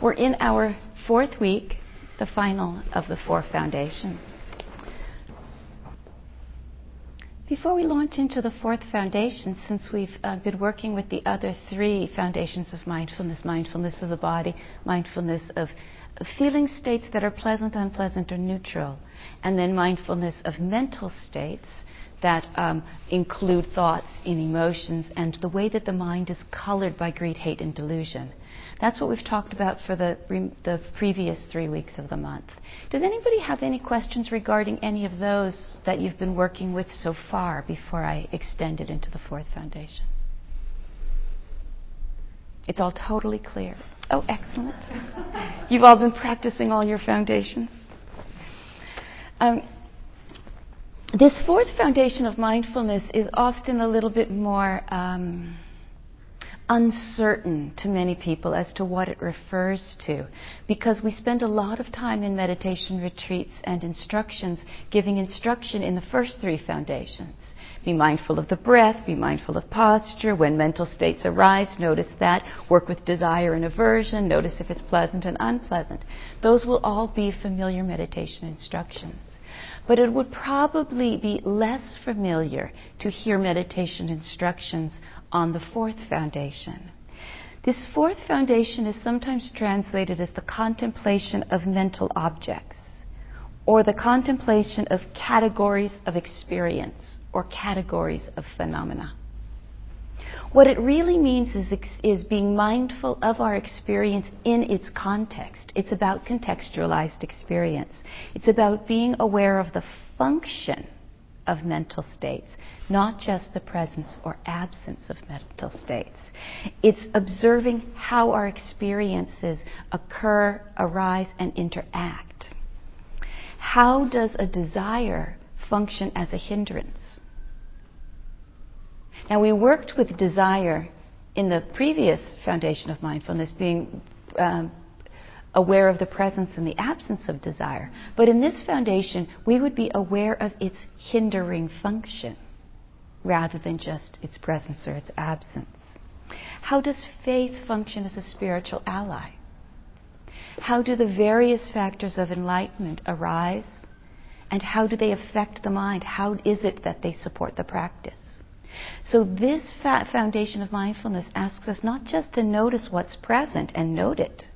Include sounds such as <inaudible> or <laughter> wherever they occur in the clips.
We're in our fourth week, the final of the four foundations. Before we launch into the fourth foundation, since we've uh, been working with the other three foundations of mindfulness mindfulness of the body, mindfulness of feeling states that are pleasant, unpleasant, or neutral, and then mindfulness of mental states that um, include thoughts and emotions and the way that the mind is colored by greed, hate, and delusion. That's what we've talked about for the, the previous three weeks of the month. Does anybody have any questions regarding any of those that you've been working with so far before I extend it into the fourth foundation? It's all totally clear. Oh, excellent. You've all been practicing all your foundations. Um, this fourth foundation of mindfulness is often a little bit more um, uncertain to many people as to what it refers to because we spend a lot of time in meditation retreats and instructions giving instruction in the first three foundations. Be mindful of the breath, be mindful of posture. When mental states arise, notice that. Work with desire and aversion, notice if it's pleasant and unpleasant. Those will all be familiar meditation instructions but it would probably be less familiar to hear meditation instructions on the fourth foundation. This fourth foundation is sometimes translated as the contemplation of mental objects, or the contemplation of categories of experience, or categories of phenomena. What it really means is, is being mindful of our experience in its context. It's about contextualized experience. It's about being aware of the function of mental states, not just the presence or absence of mental states. It's observing how our experiences occur, arise, and interact. How does a desire function as a hindrance? Now, we worked with desire in the previous foundation of mindfulness, being um, aware of the presence and the absence of desire. But in this foundation, we would be aware of its hindering function rather than just its presence or its absence. How does faith function as a spiritual ally? How do the various factors of enlightenment arise? And how do they affect the mind? How is it that they support the practice? So, this foundation of mindfulness asks us not just to notice what's present and note it,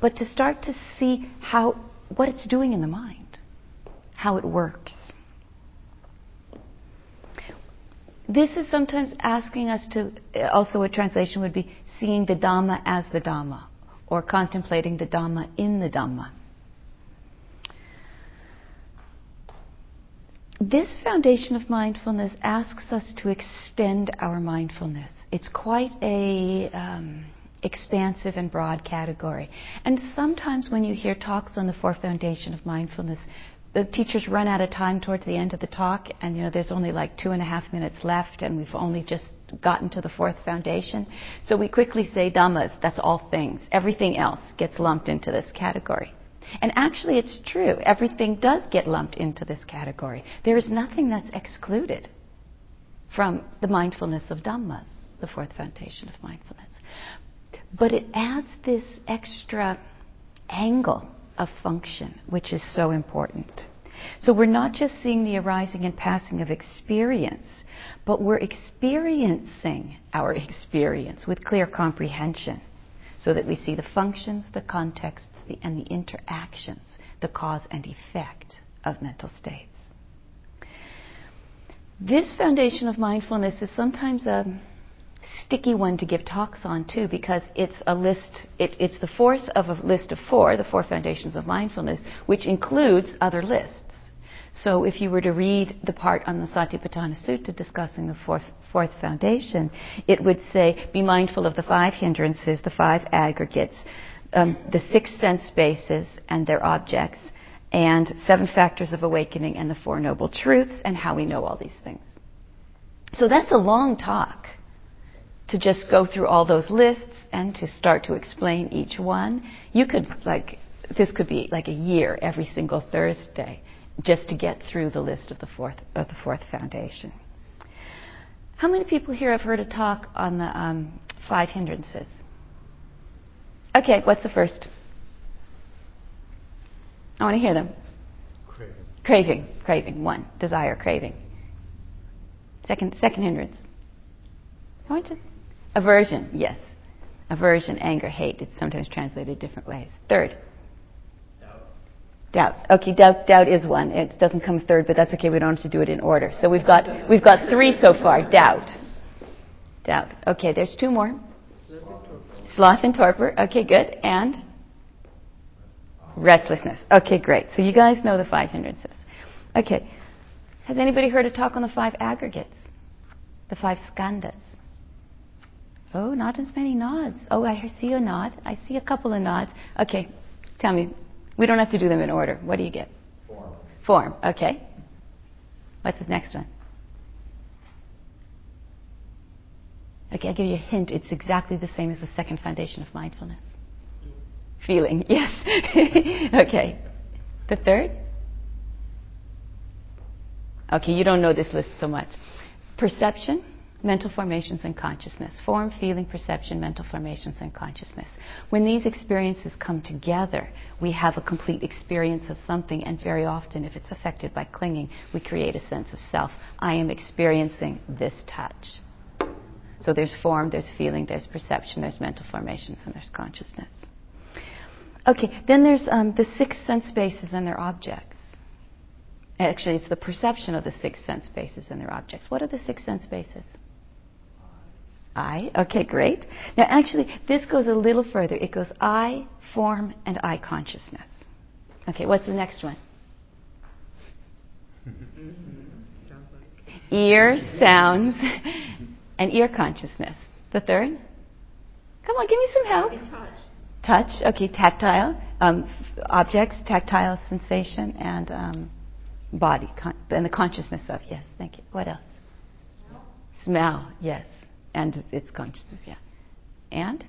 but to start to see how, what it's doing in the mind, how it works. This is sometimes asking us to, also a translation would be seeing the Dhamma as the Dhamma, or contemplating the Dhamma in the Dhamma. This foundation of mindfulness asks us to extend our mindfulness. It's quite a um, expansive and broad category. And sometimes when you hear talks on the four foundation of mindfulness, the teachers run out of time towards the end of the talk, and you know there's only like two and a half minutes left, and we've only just gotten to the fourth foundation. So we quickly say dhammas. That's all things. Everything else gets lumped into this category. And actually, it's true. Everything does get lumped into this category. There is nothing that's excluded from the mindfulness of Dhammas, the fourth foundation of mindfulness. But it adds this extra angle of function, which is so important. So we're not just seeing the arising and passing of experience, but we're experiencing our experience with clear comprehension so that we see the functions, the contexts, the, and the interactions, the cause and effect of mental states. This foundation of mindfulness is sometimes a sticky one to give talks on too because it's a list it, it's the fourth of a list of four the four foundations of mindfulness which includes other lists so if you were to read the part on the Satipatthana Sutta discussing the fourth, fourth foundation, it would say, be mindful of the five hindrances, the five aggregates, um, the six sense bases and their objects, and seven factors of awakening and the Four Noble Truths, and how we know all these things. So that's a long talk to just go through all those lists and to start to explain each one. You could, like, this could be like a year every single Thursday just to get through the list of the fourth, of the fourth foundation. How many people here have heard a talk on the um, five hindrances? Okay, what's the first? I want to hear them. Craving. Craving, craving. One, desire, craving. Second, second hindrance. I want to. Aversion, yes. Aversion, anger, hate. It's sometimes translated different ways. Third. Doubt. Doubt. Okay, doubt, doubt is one. It doesn't come third, but that's okay. We don't have to do it in order. So we've got, we've got three so far. Doubt. Doubt. Okay, there's two more. Sloth and torpor. Okay, good. And restlessness. Okay, great. So you guys know the five hindrances. Okay. Has anybody heard a talk on the five aggregates? The five skandhas? Oh, not as many nods. Oh, I see a nod. I see a couple of nods. Okay, tell me. We don't have to do them in order. What do you get? Form. Form. Okay. What's the next one? Okay, I'll give you a hint. It's exactly the same as the second foundation of mindfulness. Feeling, yes. <laughs> okay. The third? Okay, you don't know this list so much. Perception, mental formations, and consciousness. Form, feeling, perception, mental formations, and consciousness. When these experiences come together, we have a complete experience of something, and very often, if it's affected by clinging, we create a sense of self. I am experiencing this touch. So there's form, there's feeling, there's perception, there's mental formations, and there's consciousness. Okay, then there's um, the six sense bases and their objects. Actually, it's the perception of the six sense bases and their objects. What are the six sense bases? Eye. Okay, great. Now, actually, this goes a little further. It goes eye, form, and eye consciousness. Okay, what's the next one? Sounds <laughs> like. Ear, sounds, and ear consciousness. The third? Come on, give me some help. touch. Touch, okay, tactile, um, objects, tactile sensation, and um, body, con- and the consciousness of, yes, thank you. What else? Smell, yes, and its consciousness, yeah. And?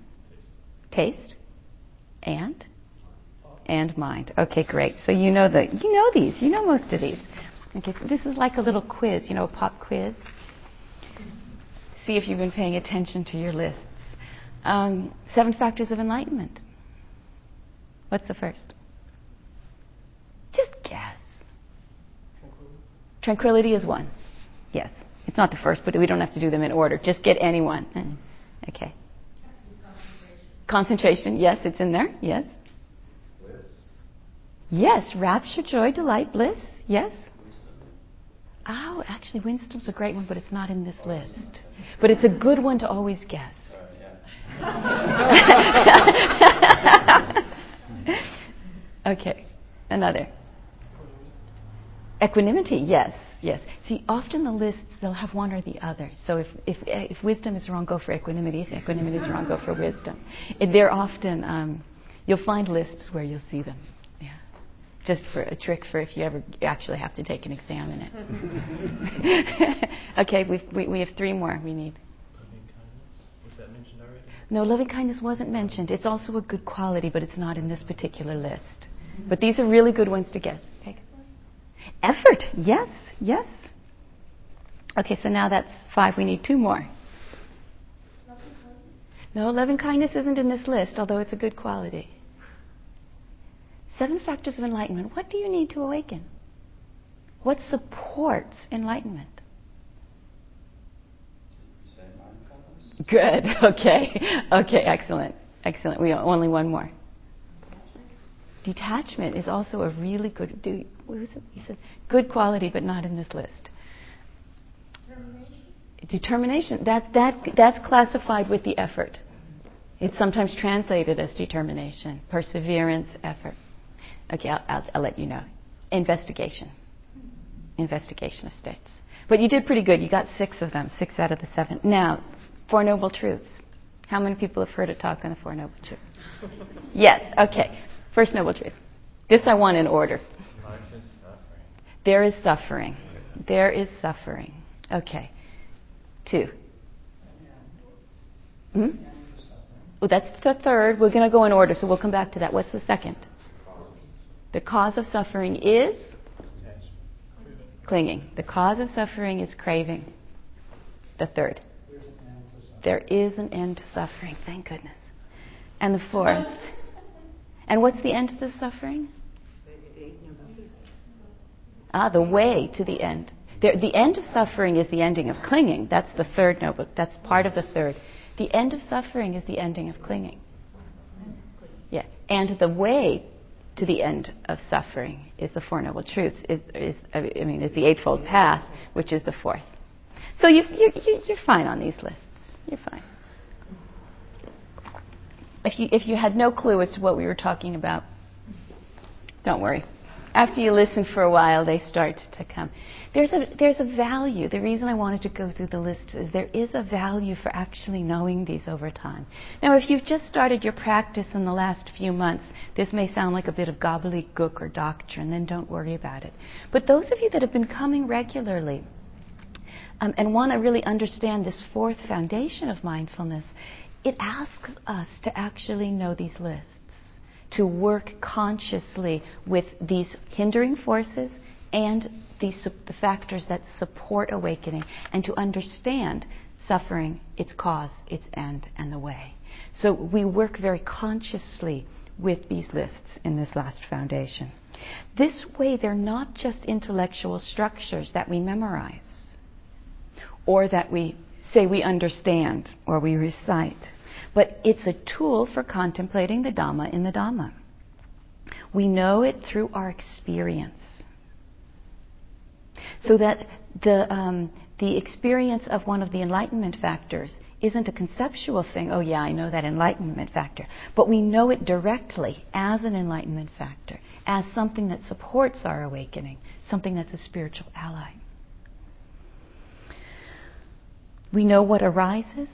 Taste? And? And mind. Okay, great. So you know the, you know these, you know most of these. Okay, so this is like a little quiz, you know, a pop quiz. See if you've been paying attention to your lists. Um, seven factors of enlightenment. What's the first? Just guess. Tranquility is one. Yes. Not the first, but we don't have to do them in order. Just get any one. Mm. Okay. Concentration. Yes, it's in there. Yes. Bliss. Yes. Rapture, joy, delight, bliss. Yes. Oh, actually, wisdom's a great one, but it's not in this list. But it's a good one to always guess. <laughs> okay, another. Equanimity, yes, yes. See, often the lists they'll have one or the other. So if if, if wisdom is wrong, go for equanimity. If equanimity is wrong, go for wisdom. It, they're often um, you'll find lists where you'll see them. Yeah, just for a trick for if you ever actually have to take an exam in it. <laughs> okay, we've, we we have three more. We need. Loving that mentioned already? No, loving kindness wasn't mentioned. It's also a good quality, but it's not in this particular list. But these are really good ones to guess. Effort, yes, yes. Okay, so now that's five. We need two more. No, loving kindness isn't in this list, although it's a good quality. Seven factors of enlightenment. What do you need to awaken? What supports enlightenment? Good. <laughs> Okay. Okay. Excellent. Excellent. We only one more. Detachment is also a really good. Do what was it? You said good quality, but not in this list. Determination. That that that's classified with the effort. It's sometimes translated as determination, perseverance, effort. Okay, I'll, I'll, I'll let you know. Investigation. Investigation of states. But you did pretty good. You got six of them, six out of the seven. Now, Four Noble Truths. How many people have heard a talk on the Four Noble Truths? <laughs> yes, okay. First Noble Truth. This I want in order. There is suffering. There is suffering. Okay. Two. Hmm? Well, that's the third. We're going to go in order, so we'll come back to that. What's the second? The cause of suffering is clinging. The cause of suffering is craving. The third. There is an end to suffering, thank goodness. And the fourth. And what's the end to the suffering? Ah, the way to the end. The, the end of suffering is the ending of clinging. That's the third noble. That's part of the third. The end of suffering is the ending of clinging. Yeah. And the way to the end of suffering is the Four Noble Truths, is, is I mean, is the Eightfold Path, which is the fourth. So you, you, you're fine on these lists. You're fine. If you, if you had no clue as to what we were talking about, don't worry. After you listen for a while, they start to come. There's a, there's a value. The reason I wanted to go through the list is there is a value for actually knowing these over time. Now, if you've just started your practice in the last few months, this may sound like a bit of gobbledygook or doctrine, then don't worry about it. But those of you that have been coming regularly, um, and want to really understand this fourth foundation of mindfulness, it asks us to actually know these lists to work consciously with these hindering forces and these, the factors that support awakening, and to understand suffering, its cause, its end, and the way. So we work very consciously with these lists in this last foundation. This way, they're not just intellectual structures that we memorize or that we say we understand or we recite but it's a tool for contemplating the Dhamma in the Dhamma. We know it through our experience. So that the, um, the experience of one of the enlightenment factors isn't a conceptual thing, oh yeah, I know that enlightenment factor, but we know it directly as an enlightenment factor, as something that supports our awakening, something that's a spiritual ally. We know what arises,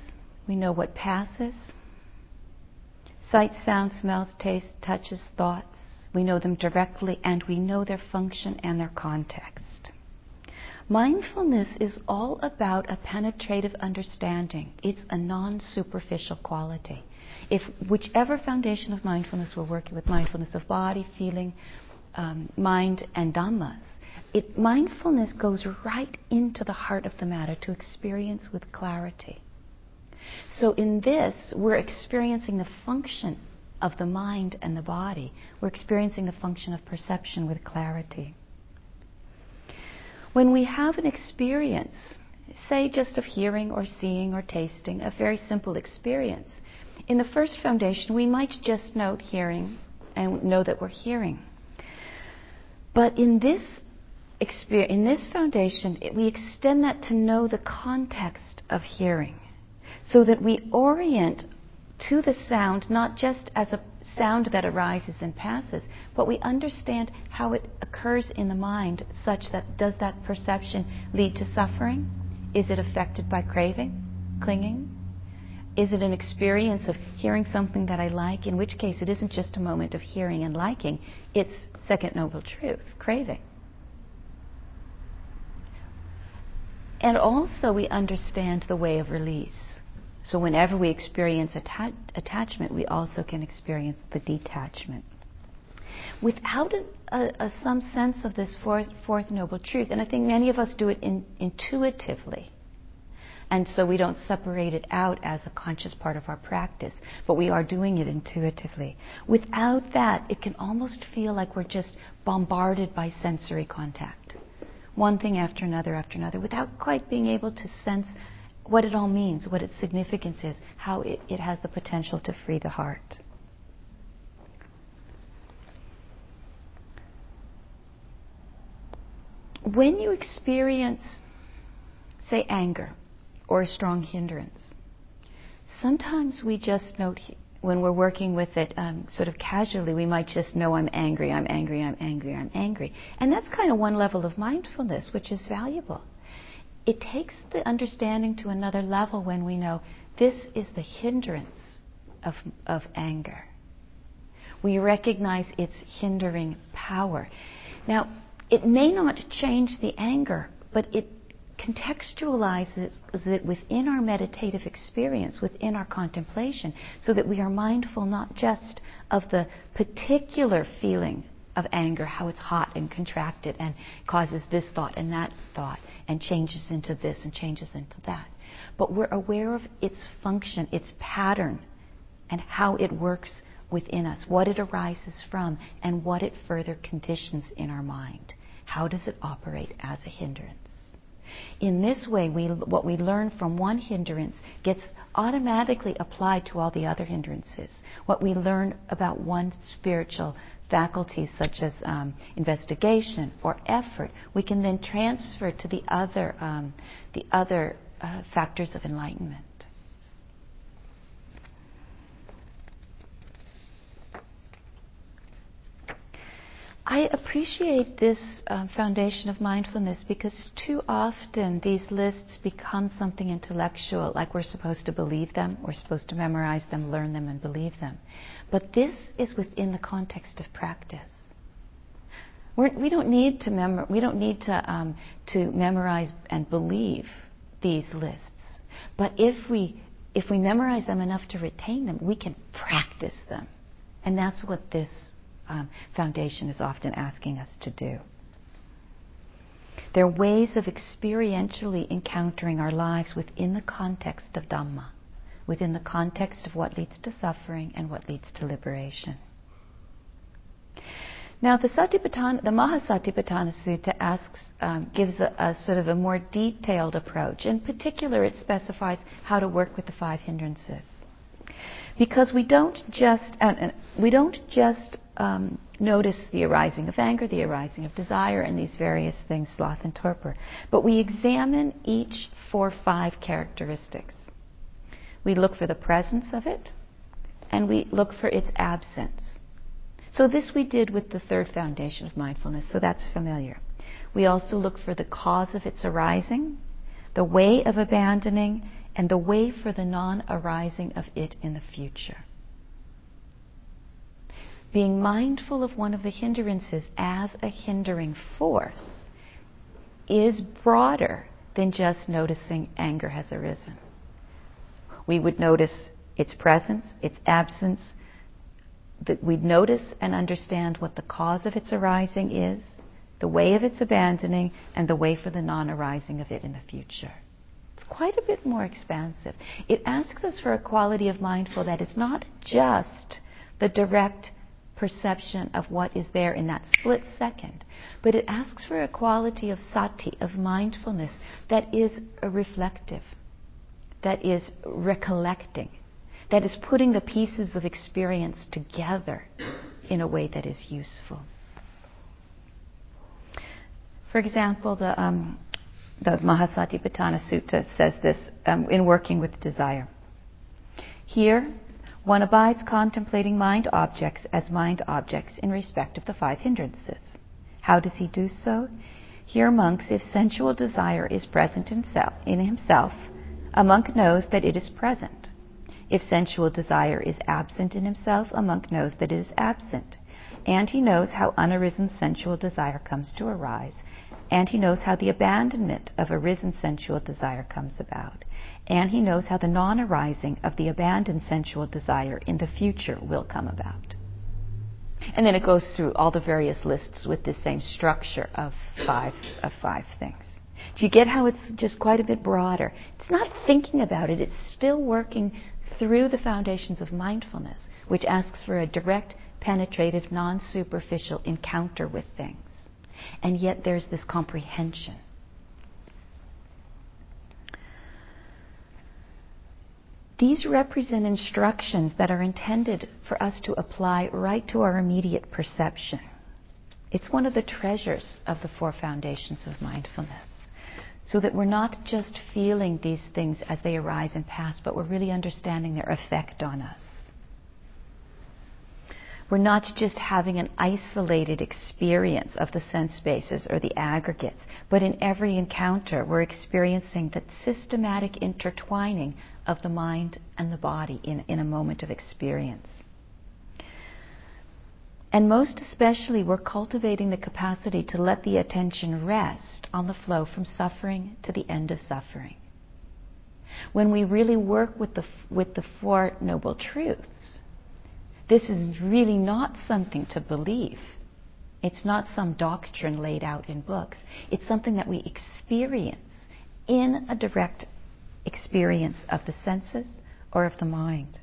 we know what passes. Sight, sound, smells, taste, touches, thoughts. We know them directly and we know their function and their context. Mindfulness is all about a penetrative understanding. It's a non superficial quality. If whichever foundation of mindfulness we're working with, mindfulness of body, feeling, um, mind, and dhammas, it, mindfulness goes right into the heart of the matter to experience with clarity. So in this, we're experiencing the function of the mind and the body. We're experiencing the function of perception with clarity. When we have an experience, say just of hearing or seeing or tasting, a very simple experience, in the first foundation, we might just note hearing and know that we're hearing. But in this experience, in this foundation, it, we extend that to know the context of hearing so that we orient to the sound not just as a sound that arises and passes, but we understand how it occurs in the mind such that does that perception lead to suffering? Is it affected by craving, clinging? Is it an experience of hearing something that I like? In which case, it isn't just a moment of hearing and liking, it's second noble truth, craving. And also, we understand the way of release. So whenever we experience atta- attachment, we also can experience the detachment. Without a, a, a, some sense of this fourth, fourth, noble truth, and I think many of us do it in, intuitively, and so we don't separate it out as a conscious part of our practice, but we are doing it intuitively. Without that, it can almost feel like we're just bombarded by sensory contact. One thing after another after another, without quite being able to sense what it all means, what its significance is, how it, it has the potential to free the heart. When you experience, say, anger or a strong hindrance, sometimes we just note when we're working with it um, sort of casually, we might just know I'm angry, I'm angry, I'm angry, I'm angry. And that's kind of one level of mindfulness, which is valuable it takes the understanding to another level when we know this is the hindrance of, of anger. We recognize its hindering power. Now, it may not change the anger, but it contextualizes it within our meditative experience, within our contemplation, so that we are mindful not just of the particular feeling of anger, how it's hot and contracted and causes this thought and that thought and changes into this and changes into that. But we're aware of its function, its pattern, and how it works within us, what it arises from, and what it further conditions in our mind. How does it operate as a hindrance? In this way, we, what we learn from one hindrance gets automatically applied to all the other hindrances. What we learn about one spiritual faculty, such as um, investigation or effort, we can then transfer to the other, um, the other uh, factors of enlightenment. I appreciate this um, foundation of mindfulness because too often these lists become something intellectual, like we're supposed to believe them, we're supposed to memorize them, learn them, and believe them. But this is within the context of practice. We're, we do not need to mem- we don't need to um, to memorize and believe these lists. But if we if we memorize them enough to retain them, we can practice them, and that's what this um, foundation is often asking us to do. They're ways of experientially encountering our lives within the context of Dhamma, within the context of what leads to suffering and what leads to liberation. Now, the Satipatthana, the Mahasatipatthana Sutta asks, um, gives a, a, sort of a more detailed approach. In particular, it specifies how to work with the five hindrances, because we don't just we don't just um, notice the arising of anger, the arising of desire, and these various things, sloth and torpor. But we examine each four, five characteristics. We look for the presence of it, and we look for its absence. So this we did with the third foundation of mindfulness, so that's familiar. We also look for the cause of its arising, the way of abandoning, and the way for the non arising of it in the future being mindful of one of the hindrances as a hindering force is broader than just noticing anger has arisen. We would notice its presence, its absence, that we'd notice and understand what the cause of its arising is, the way of its abandoning, and the way for the non arising of it in the future. It's quite a bit more expansive. It asks us for a quality of mindful that is not just the direct perception of what is there in that split second. But it asks for a quality of sati, of mindfulness, that is reflective, that is recollecting, that is putting the pieces of experience together in a way that is useful. For example, the, um, the Mahasatipatthana Sutta says this um, in working with desire. Here, one abides contemplating mind objects as mind objects in respect of the five hindrances. How does he do so? Here, monks, if sensual desire is present in, self, in himself, a monk knows that it is present. If sensual desire is absent in himself, a monk knows that it is absent. And he knows how unarisen sensual desire comes to arise. And he knows how the abandonment of arisen sensual desire comes about and he knows how the non arising of the abandoned sensual desire in the future will come about. And then it goes through all the various lists with the same structure of five, of five things. Do you get how it's just quite a bit broader? It's not thinking about it, it's still working through the foundations of mindfulness, which asks for a direct, penetrative, non superficial encounter with things. And yet there's this comprehension. These represent instructions that are intended for us to apply right to our immediate perception. It's one of the treasures of the four foundations of mindfulness. So that we're not just feeling these things as they arise and pass, but we're really understanding their effect on us. We're not just having an isolated experience of the sense bases or the aggregates, but in every encounter, we're experiencing that systematic intertwining of the mind and the body in, in a moment of experience. And most especially, we're cultivating the capacity to let the attention rest on the flow from suffering to the end of suffering. When we really work with the, with the Four Noble Truths, this is really not something to believe. It's not some doctrine laid out in books. It's something that we experience in a direct experience of the senses or of the mind.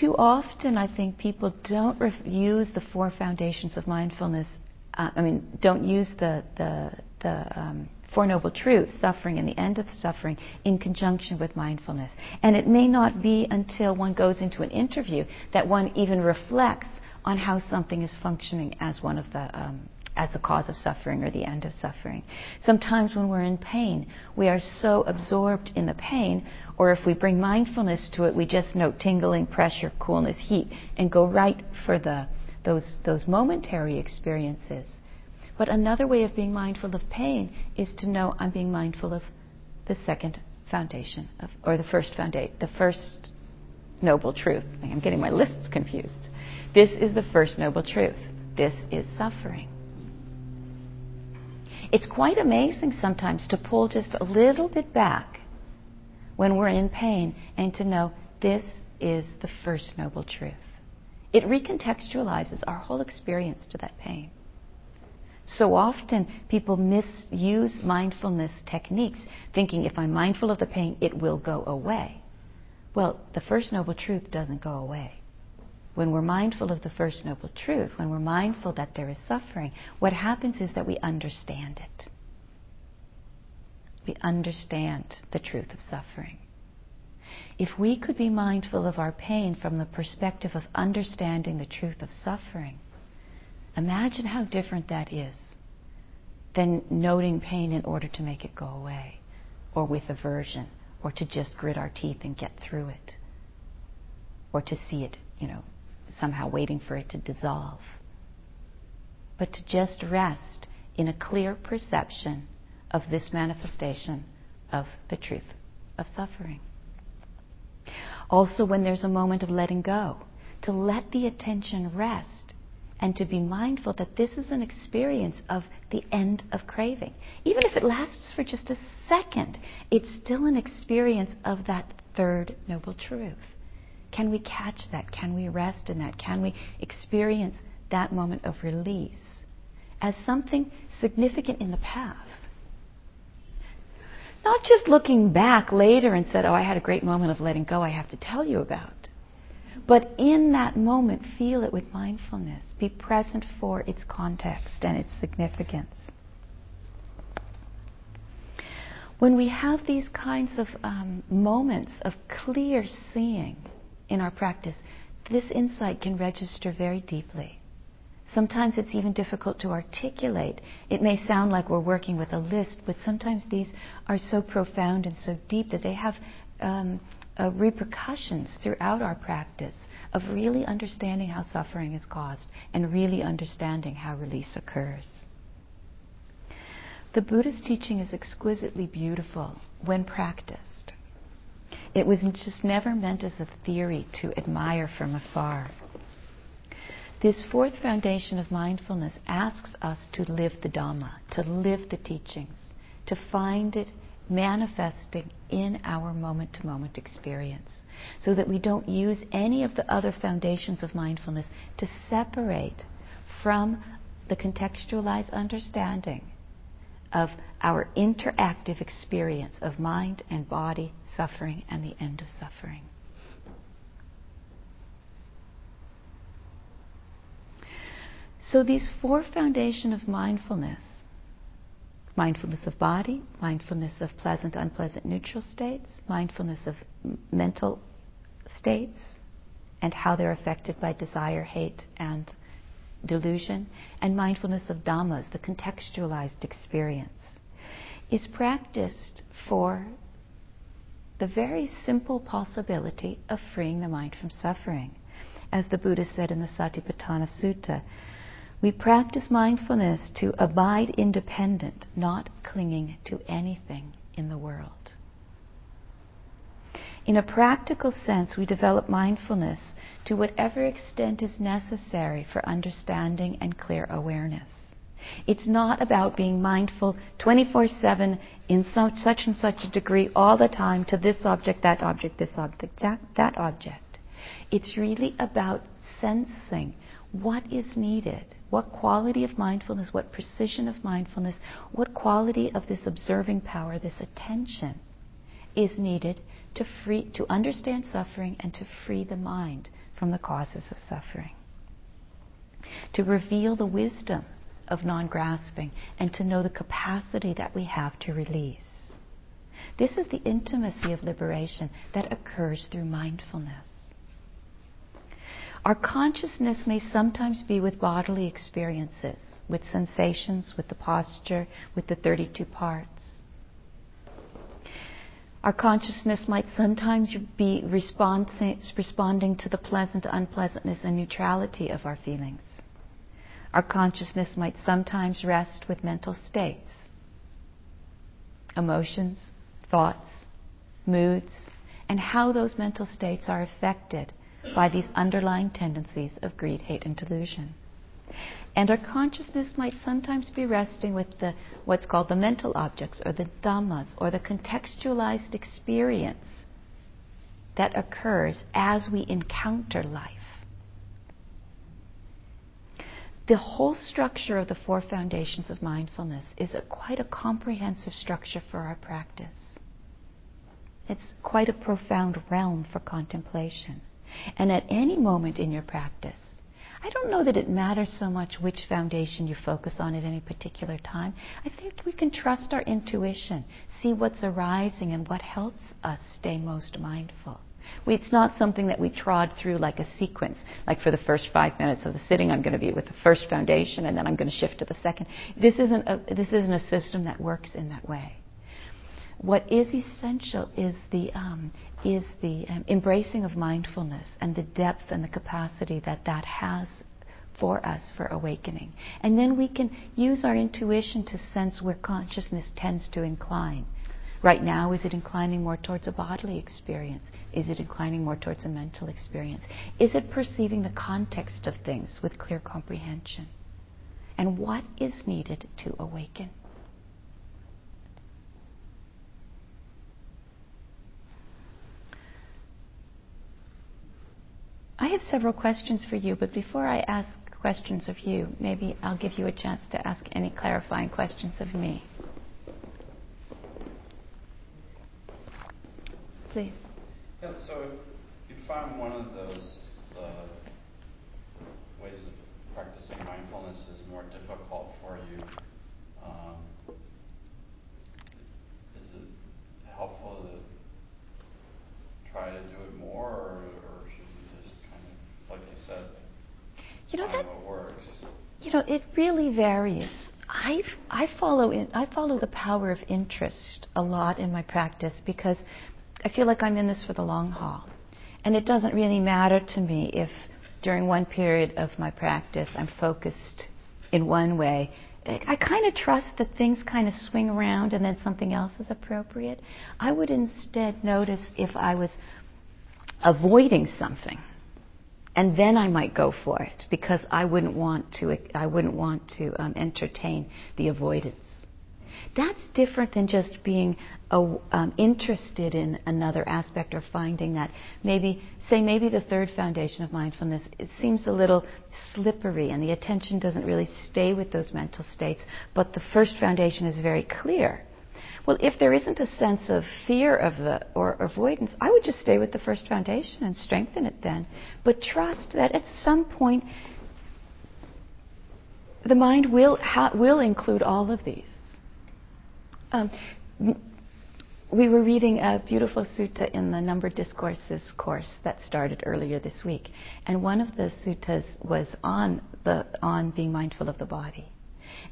too often, I think people don't ref- use the four foundations of mindfulness. Uh, I mean, don't use the the the um, Four Noble Truths, suffering and the end of suffering, in conjunction with mindfulness. And it may not be until one goes into an interview that one even reflects on how something is functioning as one of the um, as the cause of suffering or the end of suffering. Sometimes when we're in pain, we are so absorbed in the pain, or if we bring mindfulness to it, we just note tingling, pressure, coolness, heat, and go right for the those those momentary experiences. But another way of being mindful of pain is to know I'm being mindful of the second foundation of, or the first foundation, the first noble truth. I'm getting my lists confused. This is the first noble truth. This is suffering. It's quite amazing sometimes to pull just a little bit back when we're in pain and to know this is the first noble truth. It recontextualizes our whole experience to that pain. So often people misuse mindfulness techniques thinking if I'm mindful of the pain, it will go away. Well, the first noble truth doesn't go away. When we're mindful of the first noble truth, when we're mindful that there is suffering, what happens is that we understand it. We understand the truth of suffering. If we could be mindful of our pain from the perspective of understanding the truth of suffering, imagine how different that is than noting pain in order to make it go away, or with aversion, or to just grit our teeth and get through it, or to see it, you know, somehow waiting for it to dissolve. But to just rest in a clear perception of this manifestation of the truth of suffering. Also, when there's a moment of letting go, to let the attention rest and to be mindful that this is an experience of the end of craving. Even if it lasts for just a second, it's still an experience of that third noble truth. Can we catch that? Can we rest in that? Can we experience that moment of release as something significant in the past? Not just looking back later and said, oh, I had a great moment of letting go I have to tell you about. But in that moment, feel it with mindfulness. Be present for its context and its significance. When we have these kinds of um, moments of clear seeing, in our practice, this insight can register very deeply. Sometimes it's even difficult to articulate. It may sound like we're working with a list, but sometimes these are so profound and so deep that they have um, uh, repercussions throughout our practice of really understanding how suffering is caused and really understanding how release occurs. The Buddhist teaching is exquisitely beautiful when practiced. It was just never meant as a theory to admire from afar. This fourth foundation of mindfulness asks us to live the Dhamma, to live the teachings, to find it manifesting in our moment to moment experience, so that we don't use any of the other foundations of mindfulness to separate from the contextualized understanding of our interactive experience of mind and body, suffering, and the end of suffering. So, these four foundation of mindfulness mindfulness of body, mindfulness of pleasant, unpleasant, neutral states, mindfulness of m- mental states, and how they're affected by desire, hate, and delusion, and mindfulness of dhammas, the contextualized experience, is practiced for the very simple possibility of freeing the mind from suffering. As the Buddha said in the Satipatthana Sutta, we practice mindfulness to abide independent, not clinging to anything in the world. In a practical sense, we develop mindfulness to whatever extent is necessary for understanding and clear awareness. It's not about being mindful 24 7 in such and such a degree all the time to this object, that object, this object, that, that object. It's really about sensing what is needed, what quality of mindfulness, what precision of mindfulness, what quality of this observing power, this attention is needed to free to understand suffering and to free the mind from the causes of suffering. To reveal the wisdom of non grasping and to know the capacity that we have to release. This is the intimacy of liberation that occurs through mindfulness. Our consciousness may sometimes be with bodily experiences, with sensations, with the posture, with the 32 parts. Our consciousness might sometimes be responding to the pleasant, unpleasantness, and neutrality of our feelings. Our consciousness might sometimes rest with mental states, emotions, thoughts, moods, and how those mental states are affected by these underlying tendencies of greed, hate, and delusion. And our consciousness might sometimes be resting with the what's called the mental objects or the dhammas or the contextualized experience that occurs as we encounter life. The whole structure of the four foundations of mindfulness is a, quite a comprehensive structure for our practice. It's quite a profound realm for contemplation. And at any moment in your practice, I don't know that it matters so much which foundation you focus on at any particular time. I think we can trust our intuition, see what's arising and what helps us stay most mindful. We, it's not something that we trod through like a sequence. Like for the first five minutes of the sitting, I'm going to be with the first foundation, and then I'm going to shift to the second. This isn't a, this isn't a system that works in that way. What is essential is the, um, is the um, embracing of mindfulness and the depth and the capacity that that has for us for awakening. And then we can use our intuition to sense where consciousness tends to incline. Right now, is it inclining more towards a bodily experience? Is it inclining more towards a mental experience? Is it perceiving the context of things with clear comprehension? And what is needed to awaken? I have several questions for you, but before I ask questions of you, maybe I'll give you a chance to ask any clarifying questions of me. Please. Yeah, so if you find one of those uh, ways of practicing mindfulness is more difficult for you, um, is it helpful to try to do it more, or, or should you just kind of, like you said, you know that works? you know it really varies. I I follow in, I follow the power of interest a lot in my practice because I feel like I'm in this for the long haul, and it doesn't really matter to me if during one period of my practice I'm focused in one way. I kind of trust that things kind of swing around and then something else is appropriate. I would instead notice if I was avoiding something and then I might go for it because I wouldn't want to. I wouldn't want to um, entertain the avoidance. That's different than just being uh, um, interested in another aspect or finding that maybe, say, maybe the third foundation of mindfulness it seems a little slippery and the attention doesn't really stay with those mental states, but the first foundation is very clear. Well, if there isn't a sense of fear of the or avoidance, I would just stay with the first foundation and strengthen it then. But trust that at some point the mind will ha- will include all of these. Um, we were reading a beautiful sutta in the Numbered Discourses course that started earlier this week, and one of the suttas was on the on being mindful of the body.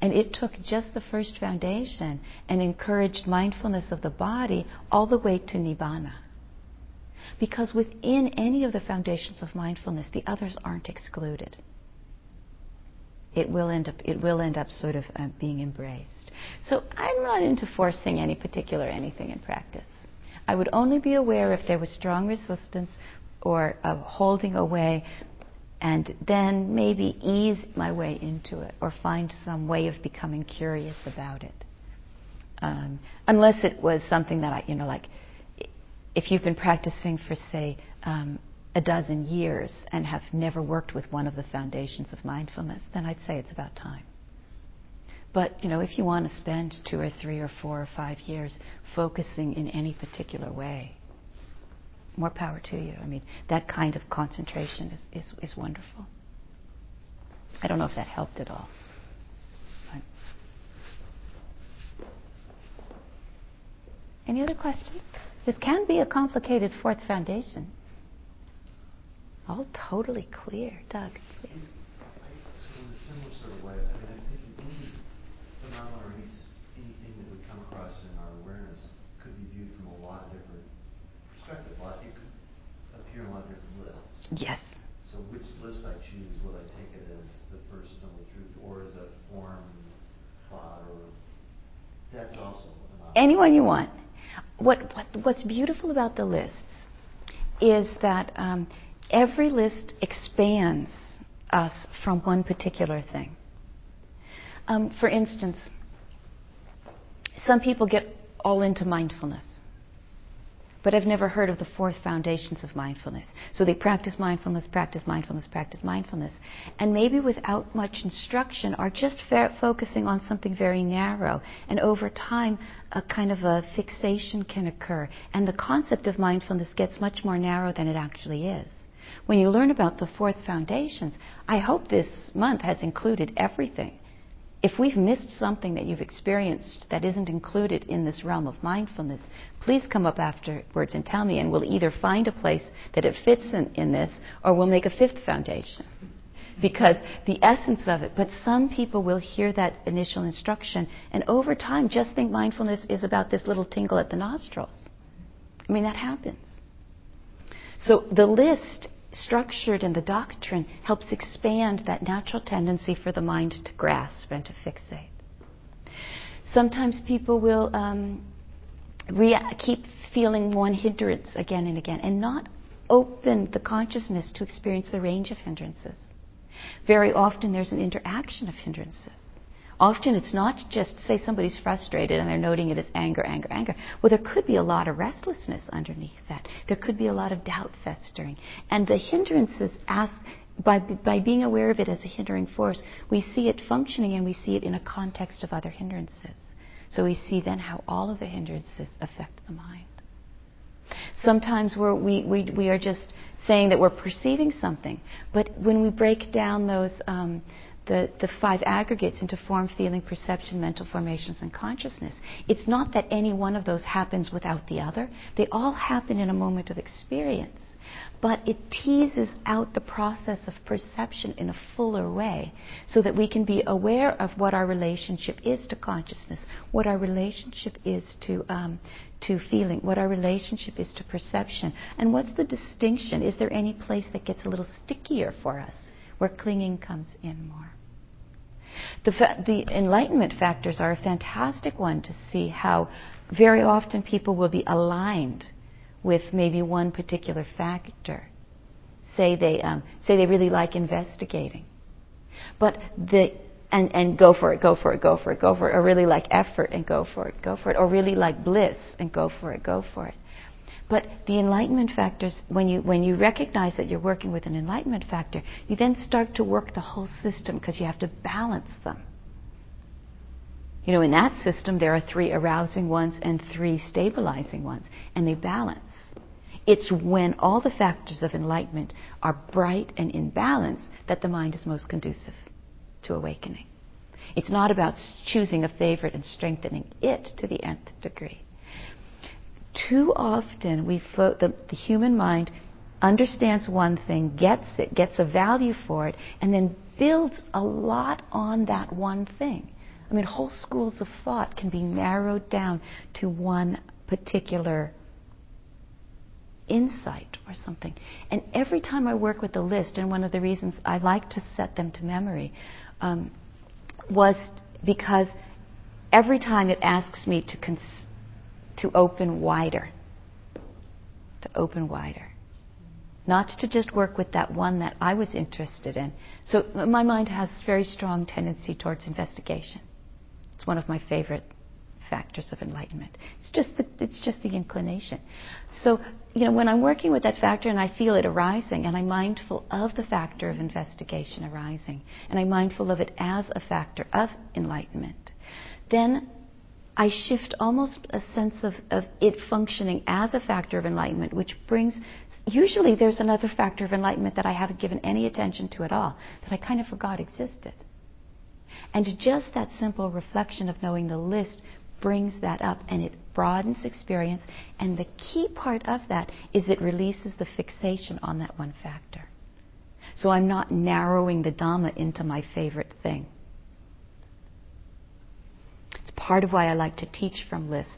And it took just the first foundation and encouraged mindfulness of the body all the way to nibbana. Because within any of the foundations of mindfulness, the others aren't excluded. It will end up, it will end up sort of uh, being embraced. So I'm not into forcing any particular anything in practice. I would only be aware if there was strong resistance or uh, holding away and then maybe ease my way into it or find some way of becoming curious about it. Um, unless it was something that I, you know, like if you've been practicing for, say, um, a dozen years and have never worked with one of the foundations of mindfulness, then I'd say it's about time. But you know, if you want to spend two or three or four or five years focusing in any particular way, more power to you. I mean, that kind of concentration is, is, is wonderful. I don't know if that helped at all. But. Any other questions? This can be a complicated fourth foundation. All totally clear. Doug, please. So in a similar sort of way, I mean, I think any phenomenon or any, anything that we come across in our awareness could be viewed from a lot of different perspectives. A lot, it could appear in a lot of different lists. Yes. So which list I choose, will I take it as the first noble truth or as a form thought or that's also. Anyone you want. What, what, what's beautiful about the lists is that um, every list expands us from one particular thing. Um, for instance, some people get all into mindfulness, but I've never heard of the fourth foundations of mindfulness. So they practice mindfulness, practice mindfulness, practice mindfulness, and maybe without much instruction are just focusing on something very narrow. And over time, a kind of a fixation can occur, and the concept of mindfulness gets much more narrow than it actually is when you learn about the fourth foundations, I hope this month has included everything. If we've missed something that you've experienced that isn't included in this realm of mindfulness, please come up afterwards and tell me, and we'll either find a place that it fits in, in this or we'll make a fifth foundation. Because the essence of it, but some people will hear that initial instruction and over time just think mindfulness is about this little tingle at the nostrils. I mean, that happens. So the list structured in the doctrine helps expand that natural tendency for the mind to grasp and to fixate. Sometimes people will um, rea- keep feeling one hindrance again and again and not open the consciousness to experience the range of hindrances. Very often there's an interaction of hindrances. Often it's not just, say, somebody's frustrated and they're noting it as anger, anger, anger. Well, there could be a lot of restlessness underneath that. There could be a lot of doubt festering. And the hindrances, as, by, by being aware of it as a hindering force, we see it functioning and we see it in a context of other hindrances. So we see then how all of the hindrances affect the mind. Sometimes we're, we, we, we are just saying that we're perceiving something, but when we break down those um, the, the five aggregates into form, feeling, perception, mental formations, and consciousness. It's not that any one of those happens without the other. They all happen in a moment of experience. But it teases out the process of perception in a fuller way so that we can be aware of what our relationship is to consciousness, what our relationship is to, um, to feeling, what our relationship is to perception, and what's the distinction. Is there any place that gets a little stickier for us? Where clinging comes in more. The, fa- the enlightenment factors are a fantastic one to see how very often people will be aligned with maybe one particular factor. Say they, um, say they really like investigating. But the, and, and go for it, go for it, go for it, go for it, or really like effort and go for it, go for it, or really like bliss and go for it, go for it. But the enlightenment factors, when you, when you recognize that you're working with an enlightenment factor, you then start to work the whole system because you have to balance them. You know, in that system, there are three arousing ones and three stabilizing ones, and they balance. It's when all the factors of enlightenment are bright and in balance that the mind is most conducive to awakening. It's not about choosing a favorite and strengthening it to the nth degree too often we the, the human mind understands one thing, gets it, gets a value for it, and then builds a lot on that one thing. I mean, whole schools of thought can be narrowed down to one particular insight or something. And every time I work with the list, and one of the reasons I like to set them to memory um, was because every time it asks me to cons- to open wider. To open wider. Not to just work with that one that I was interested in. So my mind has very strong tendency towards investigation. It's one of my favorite factors of enlightenment. It's just the, it's just the inclination. So, you know, when I'm working with that factor and I feel it arising and I'm mindful of the factor of investigation arising and I'm mindful of it as a factor of enlightenment, then I shift almost a sense of, of it functioning as a factor of enlightenment, which brings, usually there's another factor of enlightenment that I haven't given any attention to at all, that I kind of forgot existed. And just that simple reflection of knowing the list brings that up and it broadens experience. And the key part of that is it releases the fixation on that one factor. So I'm not narrowing the Dhamma into my favorite thing. Part of why I like to teach from lists.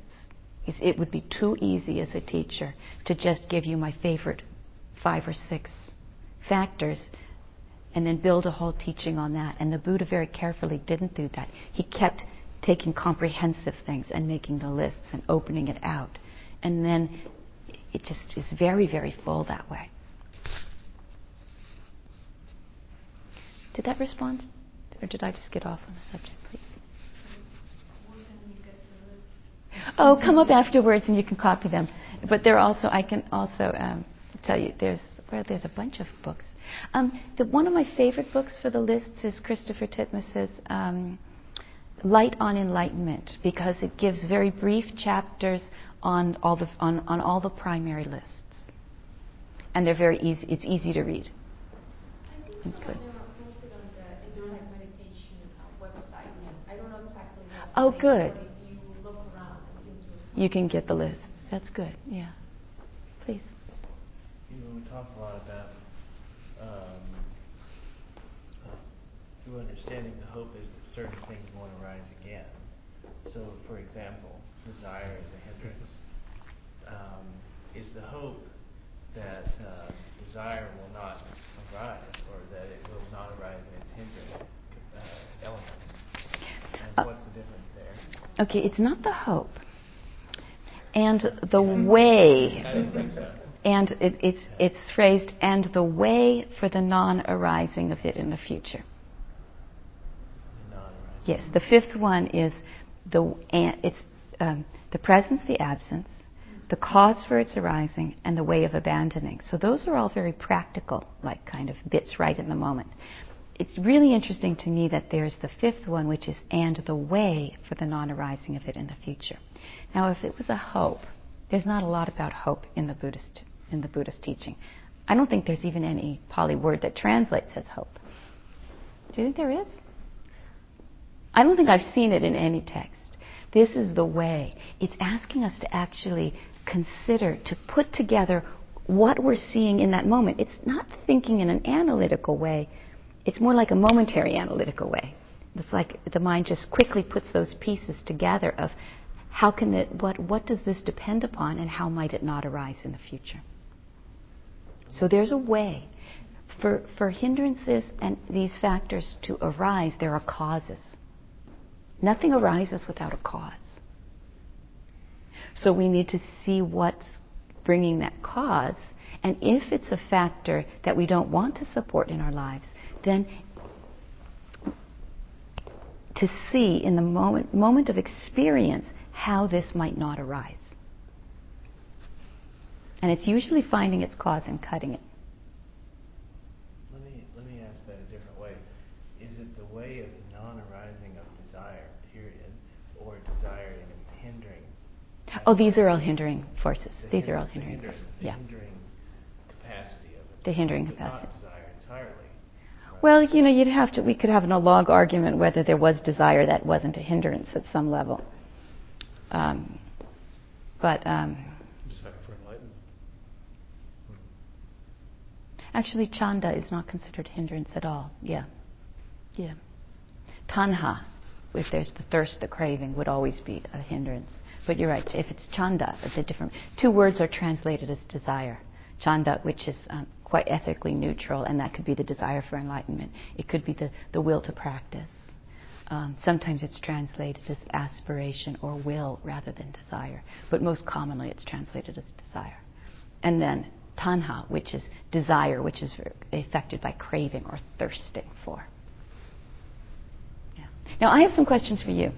Is it would be too easy as a teacher to just give you my favorite five or six factors and then build a whole teaching on that. And the Buddha very carefully didn't do that. He kept taking comprehensive things and making the lists and opening it out. And then it just is very, very full that way. Did that respond? Or did I just get off on the subject, please? Oh, come up afterwards and you can copy them. But there also, I can also um, tell you, there's well, there's a bunch of books. Um, the, one of my favorite books for the lists is Christopher Titmuss's um, Light on Enlightenment because it gives very brief chapters on all the on, on all the primary lists, and they're very easy. It's easy to read. I think good. Oh, good. You can get the lists. That's good. Yeah. Please. You know, we talk a lot about um, uh, through understanding the hope is that certain things won't arise again. So, for example, desire is a hindrance. Um, is the hope that uh, desire will not arise, or that it will not arise in its hindrance uh, element? And uh, what's the difference there? Okay, it's not the hope. And the way. And it, it's, it's phrased, and the way for the non arising of it in the future. Yes, the fifth one is the, it's, um, the presence, the absence, the cause for its arising, and the way of abandoning. So those are all very practical, like kind of bits right in the moment it's really interesting to me that there's the fifth one, which is and the way for the non arising of it in the future. Now, if it was a hope, there's not a lot about hope in the Buddhist in the Buddhist teaching. I don't think there's even any Pali word that translates as hope. Do you think there is? I don't think I've seen it in any text. This is the way. It's asking us to actually consider, to put together what we're seeing in that moment. It's not thinking in an analytical way, it's more like a momentary analytical way. It's like the mind just quickly puts those pieces together of how can it, what, what does this depend upon and how might it not arise in the future. So there's a way. For, for hindrances and these factors to arise, there are causes. Nothing arises without a cause. So we need to see what's bringing that cause, and if it's a factor that we don't want to support in our lives, then to see in the moment, moment of experience how this might not arise. And it's usually finding its cause and cutting it. Let me, let me ask that a different way. Is it the way of the non arising of desire, period, or desire and its hindering? Oh, these are all hindering forces. The these hinder, are all hindering. The, the yeah. hindering capacity of it. The hindering capacity. Well, you know, you'd have to, we could have an log argument whether there was desire that wasn't a hindrance at some level. Um, but. Um, desire for enlightenment. Actually, chanda is not considered hindrance at all. Yeah. Yeah. Tanha, if there's the thirst, the craving, would always be a hindrance. But you're right, if it's chanda, it's a different. Two words are translated as desire. Chanda, which is um, quite ethically neutral, and that could be the desire for enlightenment. It could be the, the will to practice. Um, sometimes it's translated as aspiration or will rather than desire, but most commonly it's translated as desire. And then tanha, which is desire, which is affected by craving or thirsting for. Yeah. Now I have some questions for you.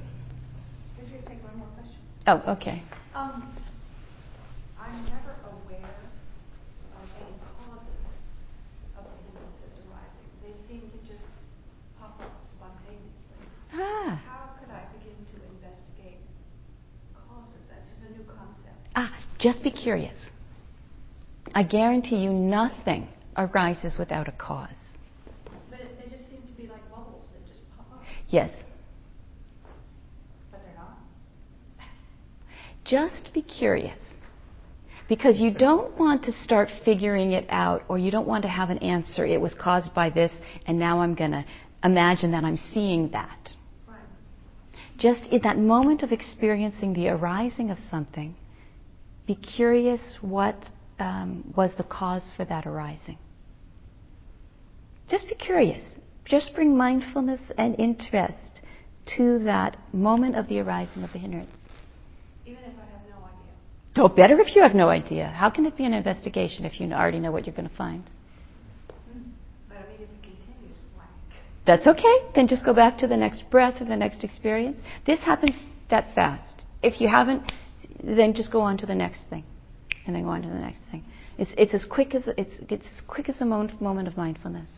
Could you take one more question? Oh, okay. Um, I'm never aware of any causes of the hindrances arising. They seem to just pop up spontaneously. Ah. How could I begin to investigate causes? Ah, Just be curious. I guarantee you nothing arises without a cause. But it, they just seem to be like bubbles that just pop up, Yes. but they're not. Just be curious. Because you don't want to start figuring it out or you don't want to have an answer. It was caused by this, and now I'm going to imagine that I'm seeing that. Just in that moment of experiencing the arising of something, be curious what um, was the cause for that arising. Just be curious. Just bring mindfulness and interest to that moment of the arising of the hindrance. Even if I have no idea. Oh, better if you have no idea. How can it be an investigation if you already know what you're going to find? But I mean, if it continues blank. That's okay. Then just go back to the next breath or the next experience. This happens that fast. If you haven't, then just go on to the next thing, and then go on to the next thing. It's, it's as quick as it's, it's as quick as a mo- moment of mindfulness.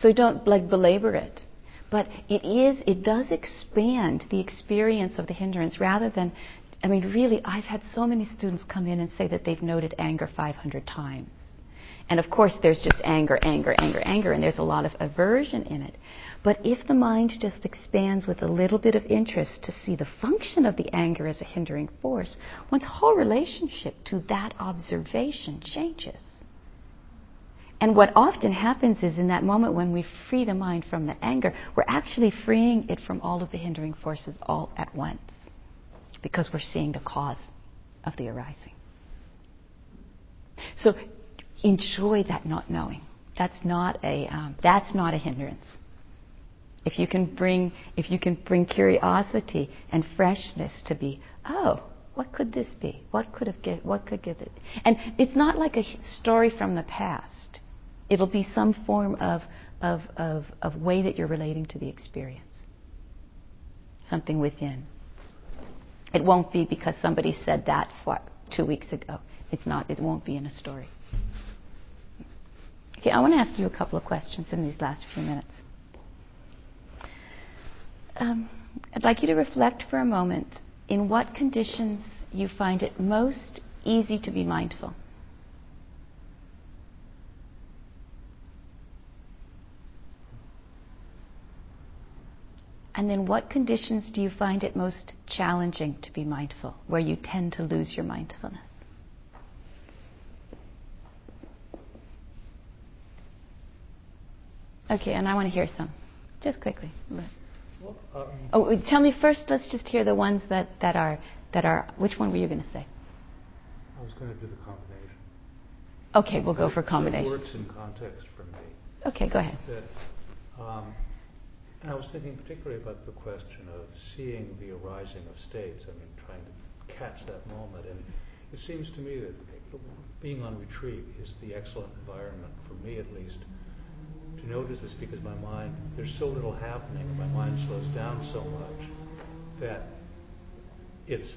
So don't like belabor it, but it is it does expand the experience of the hindrance rather than. I mean, really, I've had so many students come in and say that they've noted anger 500 times. And of course, there's just anger, anger, anger, anger, and there's a lot of aversion in it. But if the mind just expands with a little bit of interest to see the function of the anger as a hindering force, one's whole relationship to that observation changes. And what often happens is in that moment when we free the mind from the anger, we're actually freeing it from all of the hindering forces all at once because we're seeing the cause of the arising. So enjoy that not knowing. That's not a um, that's not a hindrance. If you can bring if you can bring curiosity and freshness to be, oh, what could this be? What could have give, what could give it? And it's not like a story from the past. It'll be some form of of of, of way that you're relating to the experience. Something within. It won't be because somebody said that two weeks ago. It's not. It won't be in a story. Okay, I want to ask you a couple of questions in these last few minutes. Um, I'd like you to reflect for a moment in what conditions you find it most easy to be mindful. And then what conditions do you find it most challenging to be mindful, where you tend to lose your mindfulness? Okay, and I want to hear some. Just quickly. Well, um, Oh, tell me first, let's just hear the ones that, that are, that are, which one were you going to say? I was going to do the combination. Okay, we'll go for It combination. works in context for me. Okay, go ahead. That, um, and I was thinking particularly about the question of seeing the arising of states. I mean, trying to catch that moment. And it seems to me that being on retreat is the excellent environment, for me at least, to notice this because my mind, there's so little happening, my mind slows down so much that it's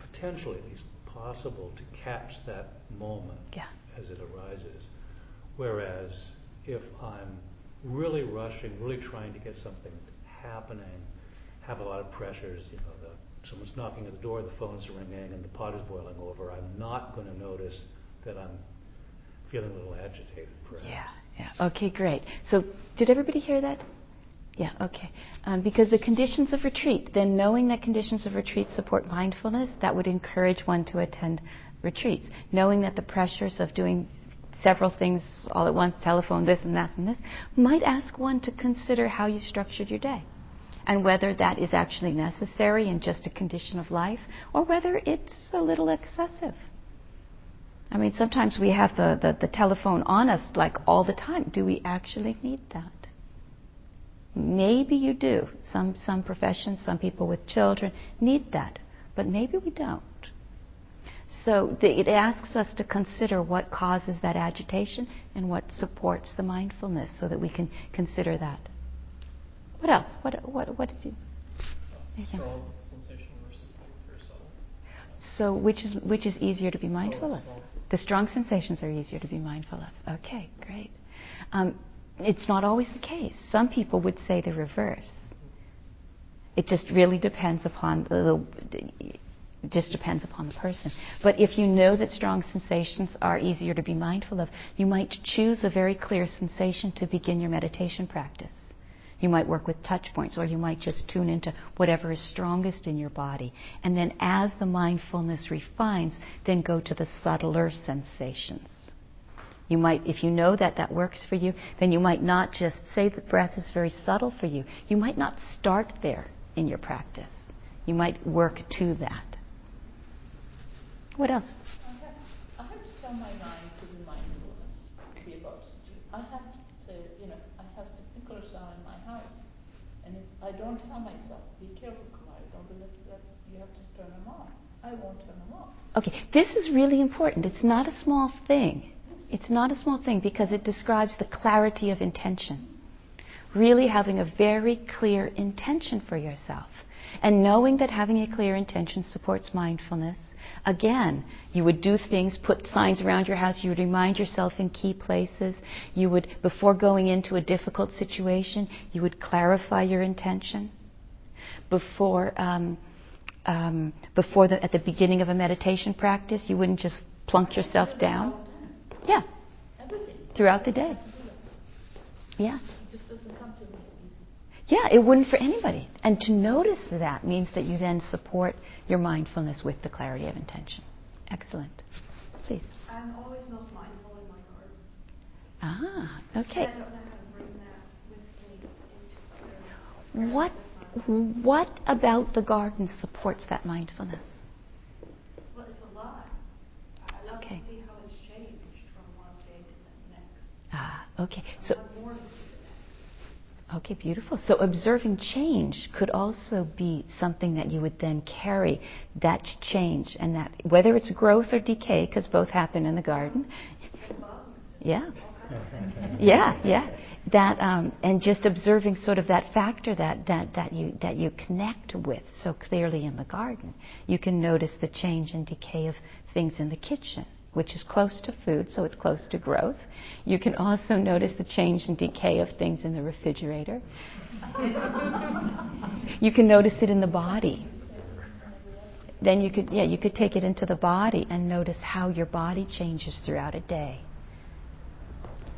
potentially at least possible to catch that moment Yeah. as it arises. Whereas if I'm really rushing, really trying to get something happening, have a lot of pressures, you know, the, someone's knocking at the door, the phone's ringing, and the pot is boiling over, I'm not going to notice that I'm feeling a little agitated, perhaps. Yeah, yeah. Okay, great. So, did everybody hear that? Yeah, okay. Um, because the conditions of retreat, then knowing that conditions of retreat support mindfulness, that would encourage one to attend retreats. Knowing that the pressures of doing several things all at once, telephone, this and that and this, might ask one to consider how you structured your day and whether that is actually necessary and just a condition of life or whether it's a little excessive. I mean, sometimes we have the, the, the telephone on us like all the time. Do we actually need that? Maybe you do. Some, some professions, some people with children need that, but maybe we don't. So the, it asks us to consider what causes that agitation and what supports the mindfulness so that we can consider that. What else? What, what, what did you? Yeah. Strong sensation versus subtle. So which is, which is easier to be mindful of? The strong sensations are easier to be mindful of. Okay, great. Um, it's not always the case. Some people would say the reverse. It just really depends upon the, the just depends upon the person. But if you know that strong sensations are easier to be mindful of, you might choose a very clear sensation to begin your meditation practice. You might work with touch points, or you might just tune into whatever is strongest in your body. And then, as the mindfulness refines, then go to the subtler sensations. You might, if you know that that works for you, then you might not just say the breath is very subtle for you. You might not start there in your practice. You might work to that. What else? I have, I have to tell my mind to be mindfulness, to be about I have say, you know, I have sprinklers on in my house, and if I don't tell myself, be careful, Kumari, don't believe that you have to turn them off. I won't turn them off. Okay, this is really important. It's not a small thing. It's not a small thing because it describes the clarity of intention. Really having a very clear intention for yourself. And knowing that having a clear intention supports mindfulness Again, you would do things, put signs around your house, you would remind yourself in key places. You would, before going into a difficult situation, you would clarify your intention. Before, um, um, before at the beginning of a meditation practice, you wouldn't just plunk yourself down. Yeah. Throughout the day. Yeah. Yeah, it wouldn't for anybody. And to notice that means that you then support your mindfulness with the clarity of intention. Excellent. Please. I'm always most mindful in my garden. Ah, okay. I don't know how to bring that with me into What what about the garden supports that mindfulness? Well, it's a lot. I love okay. to see how it's changed from one day to the next. Ah, okay. So Okay, beautiful. So observing change could also be something that you would then carry that change and that whether it's growth or decay, because both happen in the garden. Yeah. yeah, yeah. That um, and just observing sort of that factor that, that, that you that you connect with so clearly in the garden. You can notice the change and decay of things in the kitchen which is close to food, so it's close to growth. You can also notice the change and decay of things in the refrigerator. you can notice it in the body. Then you could, yeah, you could take it into the body and notice how your body changes throughout a day.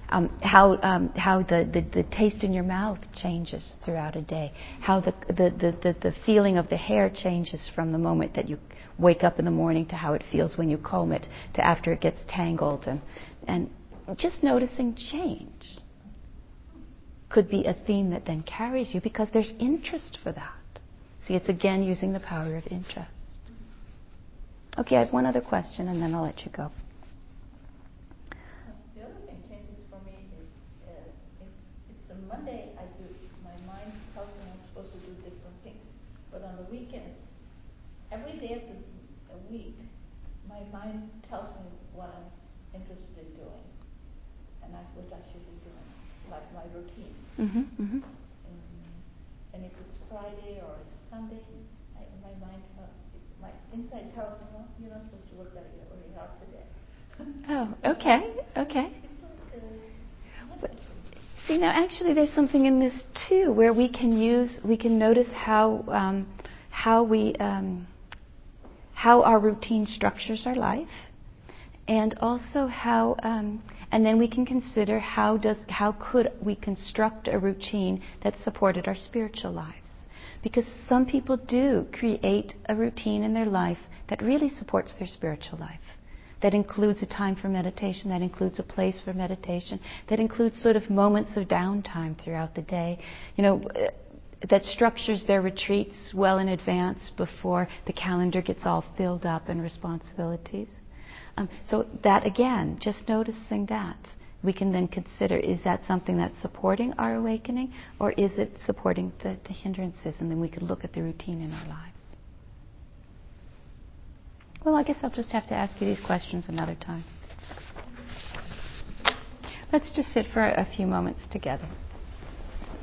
Um, how um, how the, the, the, taste in your mouth changes throughout a day, how the, the, the, the, feeling of the hair changes from the moment that you wake up in the morning to how it feels when you comb it to after it gets tangled and and just noticing change could be a theme that then carries you because there's interest for that. See, it's again using the power of interest. Okay, I have one other question and then I'll let you go. The other thing changes for me is uh, it's a Monday I do, my mind tells me I'm supposed to do different things. But on the weekends, every day of the week, my mind tells me what I'm interested in doing, and I, what I should be doing, like my routine. Mm-hmm, mm-hmm. And, and if it's Friday or it's Sunday, I, my mind, uh, my inside tells me, well, you're not supposed to work that very hard today. <laughs> oh, okay, okay. See, now actually, there's something in this too, where we can use, we can notice how um, how we um, how our routine structures our life, and also how, um, and then we can consider how does how could we construct a routine that supported our spiritual lives. Because some people do create a routine in their life that really supports their spiritual life. That includes a time for meditation, that includes a place for meditation, that includes sort of moments of downtime throughout the day. You know, that structures their retreats well in advance before the calendar gets all filled up in responsibilities. Um, so that again, just noticing that, we can then consider is that something that's supporting our awakening or is it supporting the, the hindrances? And then we could look at the routine in our lives. Well, I guess I'll just have to ask you these questions another time. Let's just sit for a few moments together.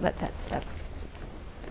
Let that settle.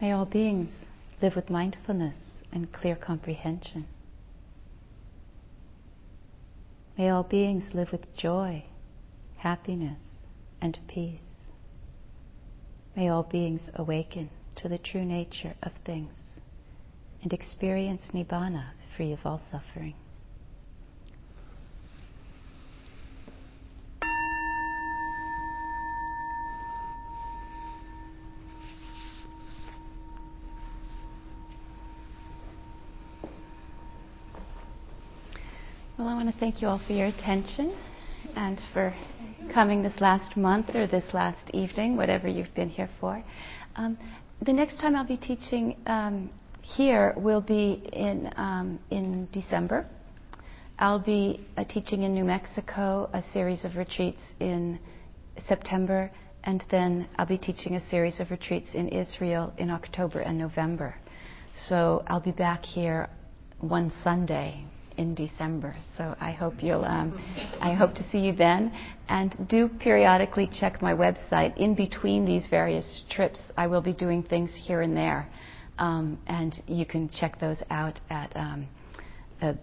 May all beings live with mindfulness and clear comprehension. May all beings live with joy, happiness, and peace. May all beings awaken to the true nature of things and experience Nibbana free of all suffering. Thank you all for your attention and for coming this last month or this last evening, whatever you've been here for. Um, the next time I'll be teaching um, here will be in, um, in December. I'll be uh, teaching in New Mexico a series of retreats in September, and then I'll be teaching a series of retreats in Israel in October and November. So I'll be back here one Sunday in December. So I hope you'll, um, I hope to see you then. And do periodically check my website. In between these various trips, I will be doing things here and there. Um, and you can check those out at um, uh,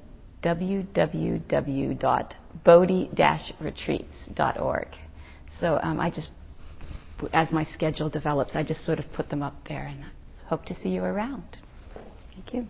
www.bodhi-retreats.org. So um, I just, as my schedule develops, I just sort of put them up there and hope to see you around. Thank you.